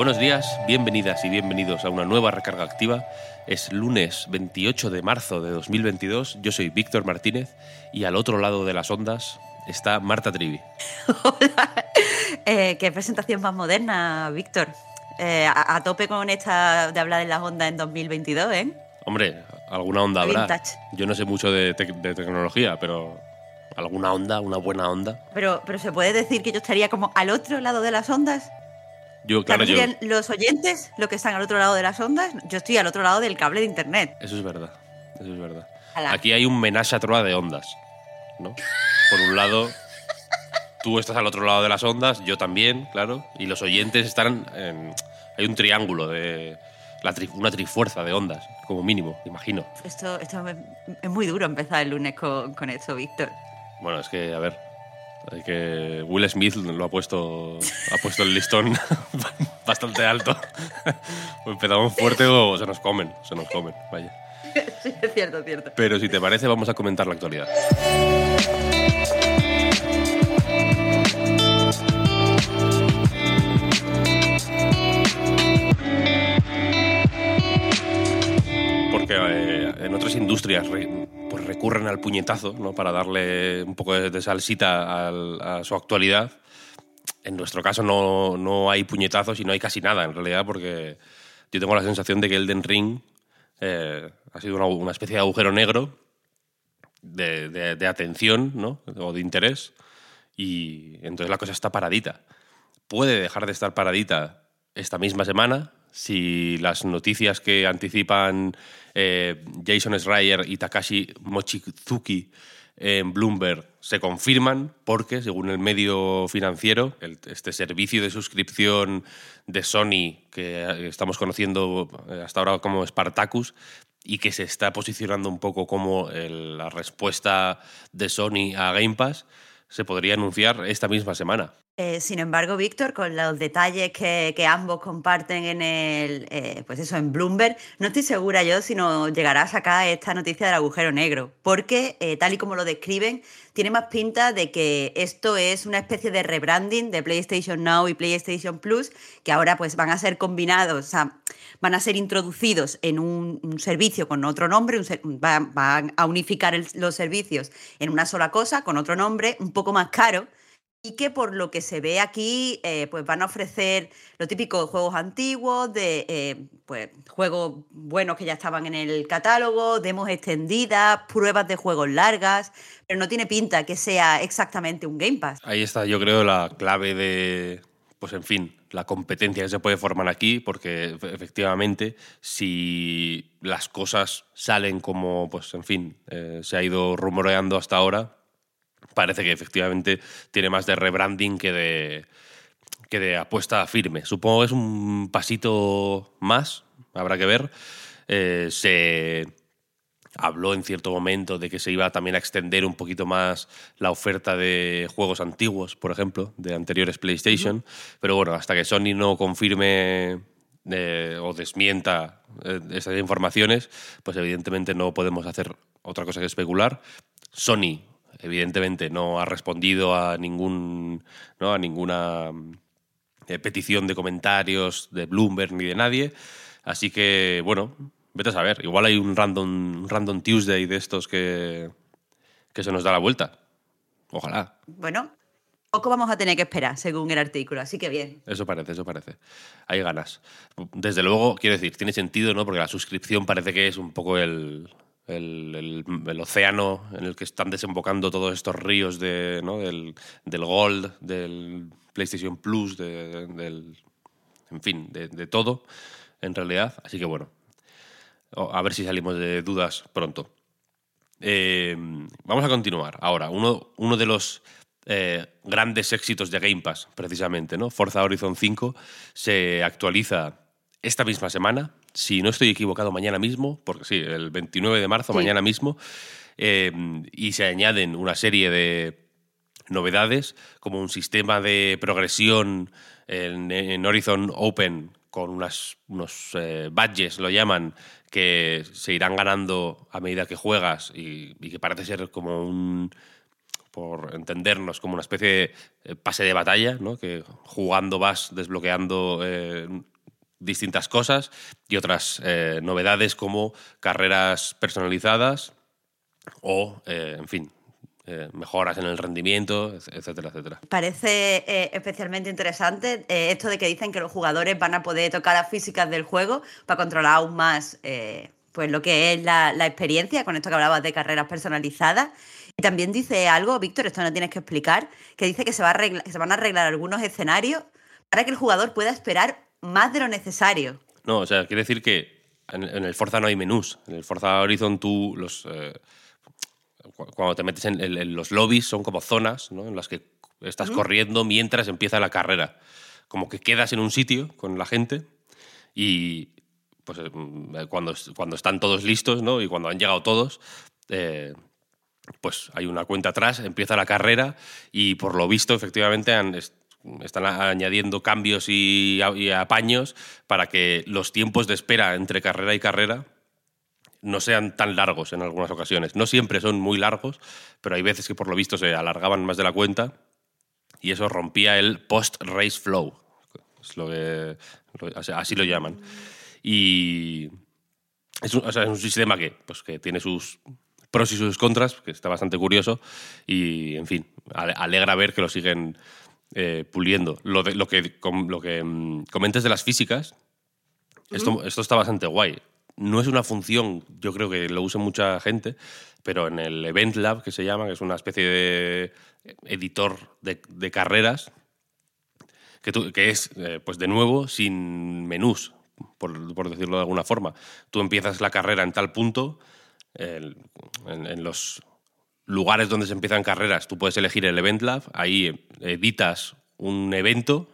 Buenos días, bienvenidas y bienvenidos a una nueva recarga activa. Es lunes 28 de marzo de 2022. Yo soy Víctor Martínez y al otro lado de las ondas está Marta Trivi. Hola. Eh, qué presentación más moderna, Víctor. Eh, a, a tope con esta de hablar de las ondas en 2022, ¿eh? Hombre, alguna onda habrá. Vintage. Yo no sé mucho de, tec- de tecnología, pero alguna onda, una buena onda. Pero, pero se puede decir que yo estaría como al otro lado de las ondas. Yo, claro, yo. ¿También los oyentes, los que están al otro lado de las ondas? Yo estoy al otro lado del cable de internet. Eso es verdad. Eso es verdad. Aquí hay un menage a trois de ondas, ¿no? Por un lado, tú estás al otro lado de las ondas, yo también, claro, y los oyentes están en... Hay un triángulo de... la tri- una trifuerza de ondas, como mínimo, imagino. Esto, esto es muy duro empezar el lunes con, con esto, Víctor. Bueno, es que, a ver, que Will Smith lo ha puesto, ha puesto el listón bastante alto. O empezamos fuerte o se nos comen, se nos comen, vaya. sí, es cierto, es cierto. Pero si te parece, vamos a comentar la actualidad. Porque eh, en otras industrias re- recurren al puñetazo ¿no? para darle un poco de, de salsita al- a su actualidad. En nuestro caso no, no hay puñetazos y no hay casi nada, en realidad, porque yo tengo la sensación de que Elden Ring eh, ha sido una, una especie de agujero negro de, de- de atención ¿no? o de interés y entonces la cosa está paradita. Puede dejar de estar paradita esta misma semana si las noticias que anticipan eh, Jason Schreier y Takashi Mochizuki en Bloomberg se confirman porque, según el medio financiero, este servicio de suscripción de Sony que eh, estamos conociendo eh, hasta ahora como Spartacus y que se está posicionando un poco como la respuesta de Sony a Game Pass, se podría anunciar esta misma semana. Eh, sin embargo, Víctor, con los detalles que, ambos comparten en el, eh, pues eso, en Bloomberg, no estoy segura yo si nos llegará a sacar esta noticia del agujero negro, porque eh, tal y como lo describen, tiene más pinta de que esto es una especie de rebranding de PlayStation Now y PlayStation Plus, que ahora pues van a ser combinados, o sea, van a ser introducidos en un, servicio con otro nombre, van, a unificar los servicios en una sola cosa, con otro nombre, un poco más caro y que por lo que se ve aquí, eh, pues van a ofrecer lo típico de juegos antiguos, de eh, pues, juegos buenos que ya estaban en el catálogo, demos extendidas, pruebas de juegos largas, pero no tiene pinta que sea exactamente un Game Pass. Ahí está, yo creo, la clave de, pues en fin, la competencia que se puede formar aquí, porque efe- efectivamente, si las cosas salen como, pues en fin, eh, se ha ido rumoreando hasta ahora, parece que efectivamente tiene más de rebranding que de, que de apuesta firme. Supongo que es un pasito más, habrá que ver. Eh, se habló en cierto momento de que se iba también a extender un poquito más la oferta de juegos antiguos, por ejemplo, de anteriores PlayStation. Pero bueno, hasta que Sony no confirme eh, o desmienta eh, estas informaciones, pues evidentemente no podemos hacer otra cosa que especular. Sony, evidentemente, no ha respondido a ningún, ¿no? a ninguna eh, petición de comentarios de Bloomberg ni de nadie. Así que, bueno, vete a saber. Igual hay un random, un random Tuesday de estos que, que se nos da la vuelta. Ojalá. Bueno, poco vamos a tener que esperar, según el artículo, así que bien. Eso parece, eso parece. Hay ganas. Desde luego, quiero decir, tiene sentido, ¿no? Porque la suscripción parece que es un poco el, el, el- océano en el que están desembocando todos estos ríos de, ¿no? del, del Gold, del PlayStation Plus, de- del, en fin, de, todo, en realidad. Así que bueno, a ver si salimos de dudas pronto. Eh, vamos a continuar. Ahora, uno, uno de los eh, grandes éxitos de Game Pass, precisamente, ¿no? Forza Horizon 5 se actualiza esta misma semana, si no estoy equivocado, mañana mismo, porque sí, el 29 de marzo, mañana mismo, eh, y se añaden una serie de novedades, como un sistema de progresión en, Horizon Open con unas, unos badges, lo llaman, que se irán ganando a medida que juegas y, que parece ser como un, por entendernos, como una especie de eh, pase de batalla, ¿no? que jugando vas desbloqueando eh, distintas cosas y otras eh, novedades como carreras personalizadas o, en fin, eh, mejoras en el rendimiento, etcétera, etcétera. Parece eh, especialmente interesante eh, esto de que dicen que los jugadores van a poder tocar las físicas del juego para controlar aún más pues lo que es la, experiencia, con esto que hablabas de carreras personalizadas. Y también dice algo, Víctor, esto no tienes que explicar, que dice que se, va a se van a arreglar algunos escenarios para que el jugador pueda esperar más de lo necesario. No, o sea, quiere decir que en, el Forza no hay menús. En el Forza Horizon tú los cuando te metes en, los lobbies, son como zonas en las que estás corriendo mientras empieza la carrera. Como que quedas en un sitio con la gente y pues eh, cuando, cuando están todos listos ¿no? y cuando han llegado todos, eh, pues hay una cuenta atrás, empieza la carrera y por lo visto efectivamente están añadiendo cambios y, apaños para que los tiempos de espera entre carrera y carrera no sean tan largos en algunas ocasiones. No siempre son muy largos, pero hay veces que por lo visto se alargaban más de la cuenta y eso rompía el post-race flow. Es lo que, así lo llaman. Y es un, es un sistema que, pues, que tiene sus pros y sus contras, que está bastante curioso y, en fin, alegra ver que lo siguen eh, puliendo. Lo, de, lo que, lo que mm, comentes de las físicas, esto, esto está bastante guay no es una función, yo creo que lo usa mucha gente, pero en el Event Lab, que se llama, que es una especie de editor de, carreras, que, es, eh, pues de nuevo, sin menús, por, decirlo de alguna forma. Tú empiezas la carrera en tal punto, en, los lugares donde se empiezan carreras, tú puedes elegir el Event Lab, ahí editas un evento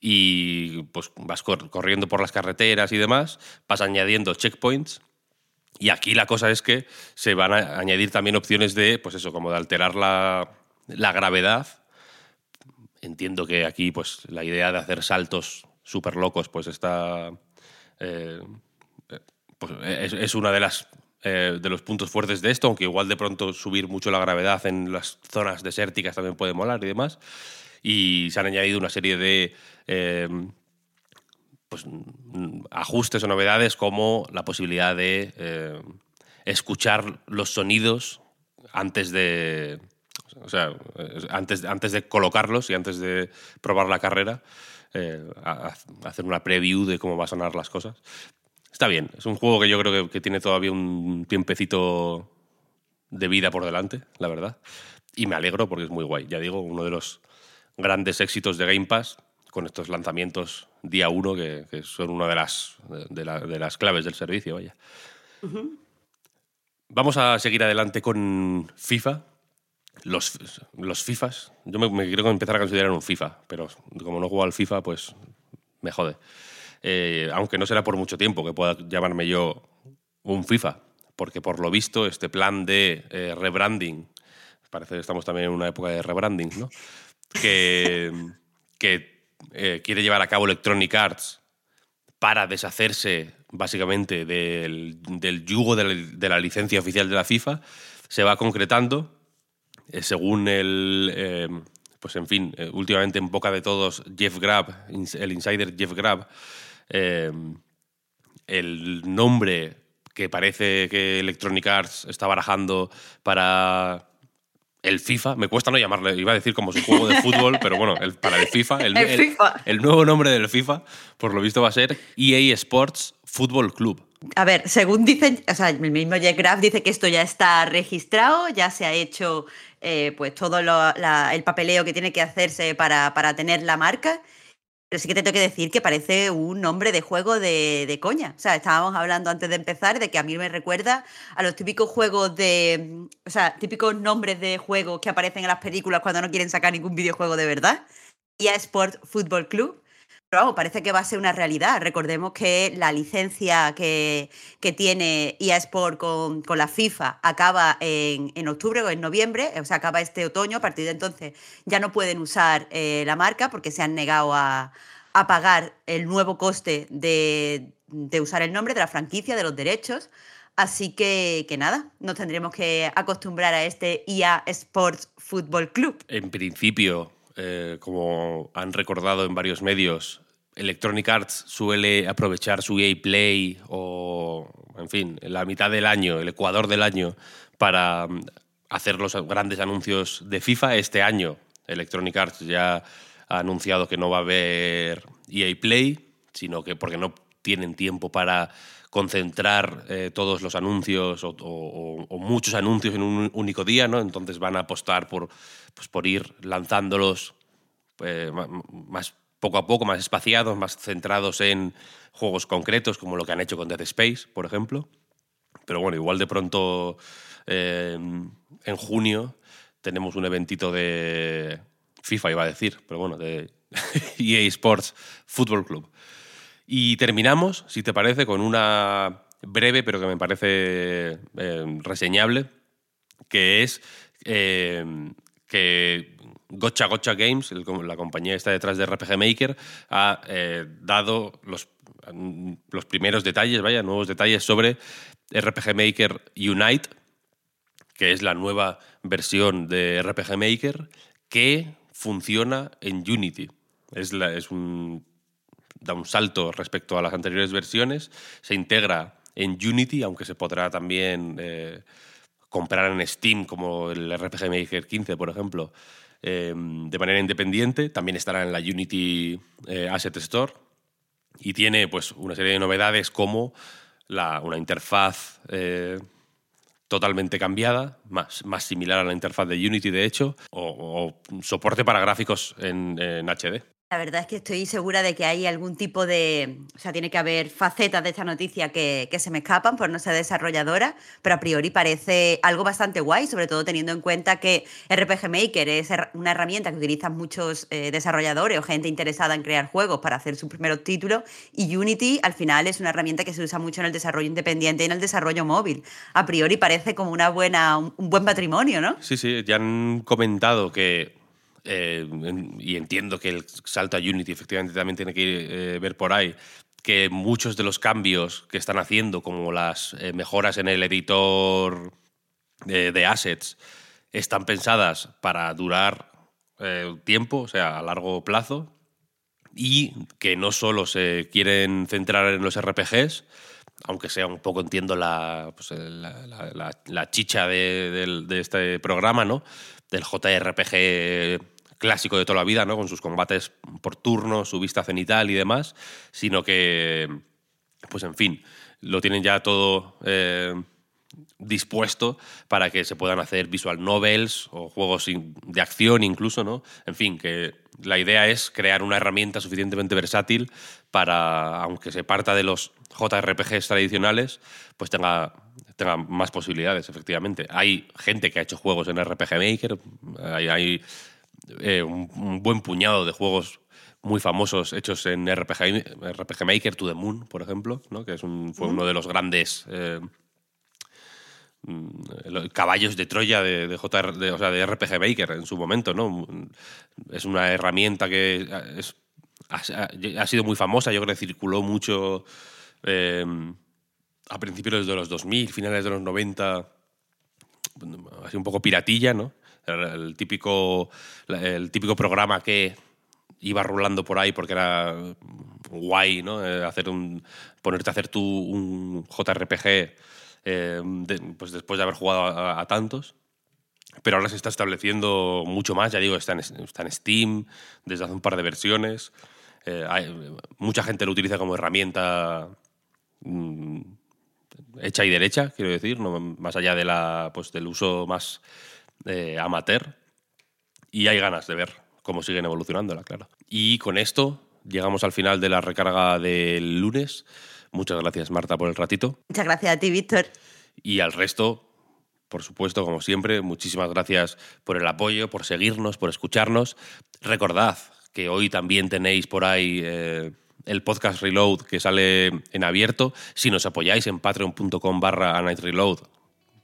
y pues vas corriendo por las carreteras y demás, vas añadiendo checkpoints y aquí la cosa es que se van a añadir también opciones de, pues eso, como de alterar la, gravedad. Entiendo que aquí pues la idea de hacer saltos súper locos pues está... Eh, pues es, una de las eh, de los puntos fuertes de esto, aunque igual de pronto subir mucho la gravedad en las zonas desérticas también puede molar y demás y se han añadido una serie de eh, pues, ajustes o novedades como la posibilidad de eh, escuchar los sonidos antes de, o sea, antes, antes de colocarlos y antes de probar la carrera, hacer una preview de cómo va a sonar las cosas. Está bien, es un juego que yo creo que, que, tiene todavía un tiempecito de vida por delante, la verdad. Y me alegro porque es muy guay. Ya digo, uno de los grandes éxitos de Game Pass con estos lanzamientos día uno que, son una de las, de, las claves del servicio. Vaya. Vamos a seguir adelante con FIFA. Los, los FIFAs. Yo me, quiero empezar a considerar un FIFA, pero como no juego al FIFA, pues me jode. Eh, aunque no será por mucho tiempo que pueda llamarme yo un FIFA, porque por lo visto este plan de eh, rebranding, parece que estamos también en una época de rebranding, ¿no? que, eh, quiere llevar a cabo Electronic Arts para deshacerse básicamente del, yugo de la, licencia oficial de la FIFA, se va concretando. Según el, pues en fin, últimamente en boca de todos, Jeff Grab, el insider Jeff Grab, el nombre que parece que Electronic Arts está barajando para el FIFA, me cuesta no llamarle, iba a decir como su juego de fútbol, pero bueno, el, para el FIFA, el, el, nuevo nombre del FIFA, por lo visto va a ser EA Sports Football Club. A ver, según dicen, o sea, el mismo Jack Graff dice que esto ya está registrado, ya se ha hecho eh, pues todo el papeleo que tiene que hacerse para, para tener la marca Pero sí que te tengo que decir que parece un nombre de juego de, de, coña. O sea, estábamos hablando antes de empezar de que a mí me recuerda a los típicos juegos de. O sea, típicos nombres de juegos que aparecen en las películas cuando no quieren sacar ningún videojuego de verdad. EA Sport Football Club. Pero vamos, parece que va a ser una realidad. Recordemos que la licencia que, que tiene EA Sport con, con, la FIFA acaba en, en, octubre o en noviembre, o sea, acaba este otoño. A partir de entonces ya no pueden usar eh, la marca porque se han negado a, a pagar el nuevo coste de, de, usar el nombre de la franquicia, de los derechos. Así que, que nada, nos tendremos que acostumbrar a este EA Sports Football Club. En principio, eh, como han recordado en varios medios, Electronic Arts suele aprovechar su EA Play o, en fin, la mitad del año, el ecuador del año, para mm, hacer los grandes anuncios de FIFA. Este año Electronic Arts ya ha anunciado que no va a haber EA Play, sino que porque no tienen tiempo para concentrar eh, todos los anuncios o, muchos anuncios en un único día, ¿no? Entonces van a apostar por, pues, por ir lanzándolos eh, más poco a poco, más espaciados, más centrados en juegos concretos, como lo que han hecho con Dead Space, por ejemplo. Pero bueno, igual de pronto eh, en junio tenemos un eventito de FIFA, iba a decir, pero bueno, de EA Sports Football Club. Y terminamos, si te parece, con una breve, pero que me parece eh, reseñable, que es eh, que Gotcha Gotcha Games, la compañía que está detrás de RPG Maker, ha eh, dado los, los primeros detalles, vaya, nuevos detalles sobre RPG Maker Unite, que es la nueva versión de RPG Maker que funciona en Unity. Es, la, es un, da un salto respecto a las anteriores versiones, se integra en Unity, aunque se podrá también eh, comprar en Steam, como el RPG Maker 15, por ejemplo, eh, de manera independiente. También estará en la Unity eh, Asset Store y tiene pues, una serie de novedades como la, una interfaz eh, totalmente cambiada, más, más similar a la interfaz de Unity, de hecho, o, soporte para gráficos en HD. La verdad es que estoy segura de que hay algún tipo de. O sea, tiene que haber facetas de esta noticia que, se me escapan por no ser desarrolladora, pero a priori parece algo bastante guay, sobre todo teniendo en cuenta que RPG Maker es una herramienta que utilizan muchos eh, desarrolladores o gente interesada en crear juegos para hacer sus primeros títulos, y Unity al final es una herramienta que se usa mucho en el desarrollo independiente y en el desarrollo móvil. A priori parece como una buena, un, un buen patrimonio, ¿no? Sí, sí, ya han comentado que eh, y entiendo que el salto a Unity efectivamente también tiene que eh, ver por ahí, que muchos de los cambios que están haciendo, como las eh, mejoras en el editor de, assets, están pensadas para durar eh, tiempo, o sea, a largo plazo, y que no solo se quieren centrar en los RPGs, aunque sea un poco, entiendo, la, pues, la, chicha de, de, este programa, ¿no? Del JRPG clásico de toda la vida, ¿no? Con sus combates por turno, su vista cenital y demás, sino que, pues en fin, lo tienen ya todo eh, dispuesto para que se puedan hacer visual novels o juegos de acción incluso, ¿no? En fin, que la idea es crear una herramienta suficientemente versátil para, aunque se parta de los JRPGs tradicionales, pues tenga, tenga más posibilidades, efectivamente. Hay gente que ha hecho juegos en RPG Maker, hay, hay eh, un, un, buen puñado de juegos muy famosos hechos en RPG, RPG Maker, To The Moon, por ejemplo, ¿no? que es un, fue uno de los grandes eh, mm, caballos de Troya de, de, JR, de, o sea, de RPG Maker en su momento. ¿no? Es una herramienta que es, ha, ha, sido muy famosa, yo creo que circuló mucho eh, a principios de los 2000, finales de los 90, así un poco piratilla, ¿no? El típico, el típico programa que iba rulando por ahí porque era guay, ¿no? Eh, hacer un, ponerte a hacer tú un JRPG de, pues después de haber jugado a, tantos. Pero ahora se está estableciendo mucho más, ya digo, está en, está en Steam desde hace un par de versiones. Eh, mucha gente lo utiliza como herramienta mmm, hecha y derecha, quiero decir, no, más allá de la, pues, del uso más eh, amateur y hay ganas de ver cómo siguen evolucionándola, claro. Y con esto llegamos al final de la recarga del lunes. Muchas gracias, Marta, por el ratito. Muchas gracias a ti, Víctor. Y al resto, por supuesto, como siempre, muchísimas gracias por el apoyo, por seguirnos, por escucharnos. Recordad que hoy también tenéis por ahí eh, el podcast Reload que sale en abierto. Si nos apoyáis en patreon.com barra Reload,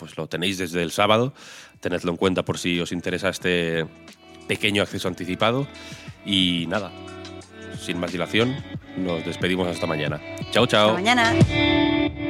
pues lo tenéis desde el sábado. Tenedlo en cuenta por si os interesa este pequeño acceso anticipado. Y nada, sin más dilación, nos despedimos hasta mañana. Chao, chao. Hasta mañana.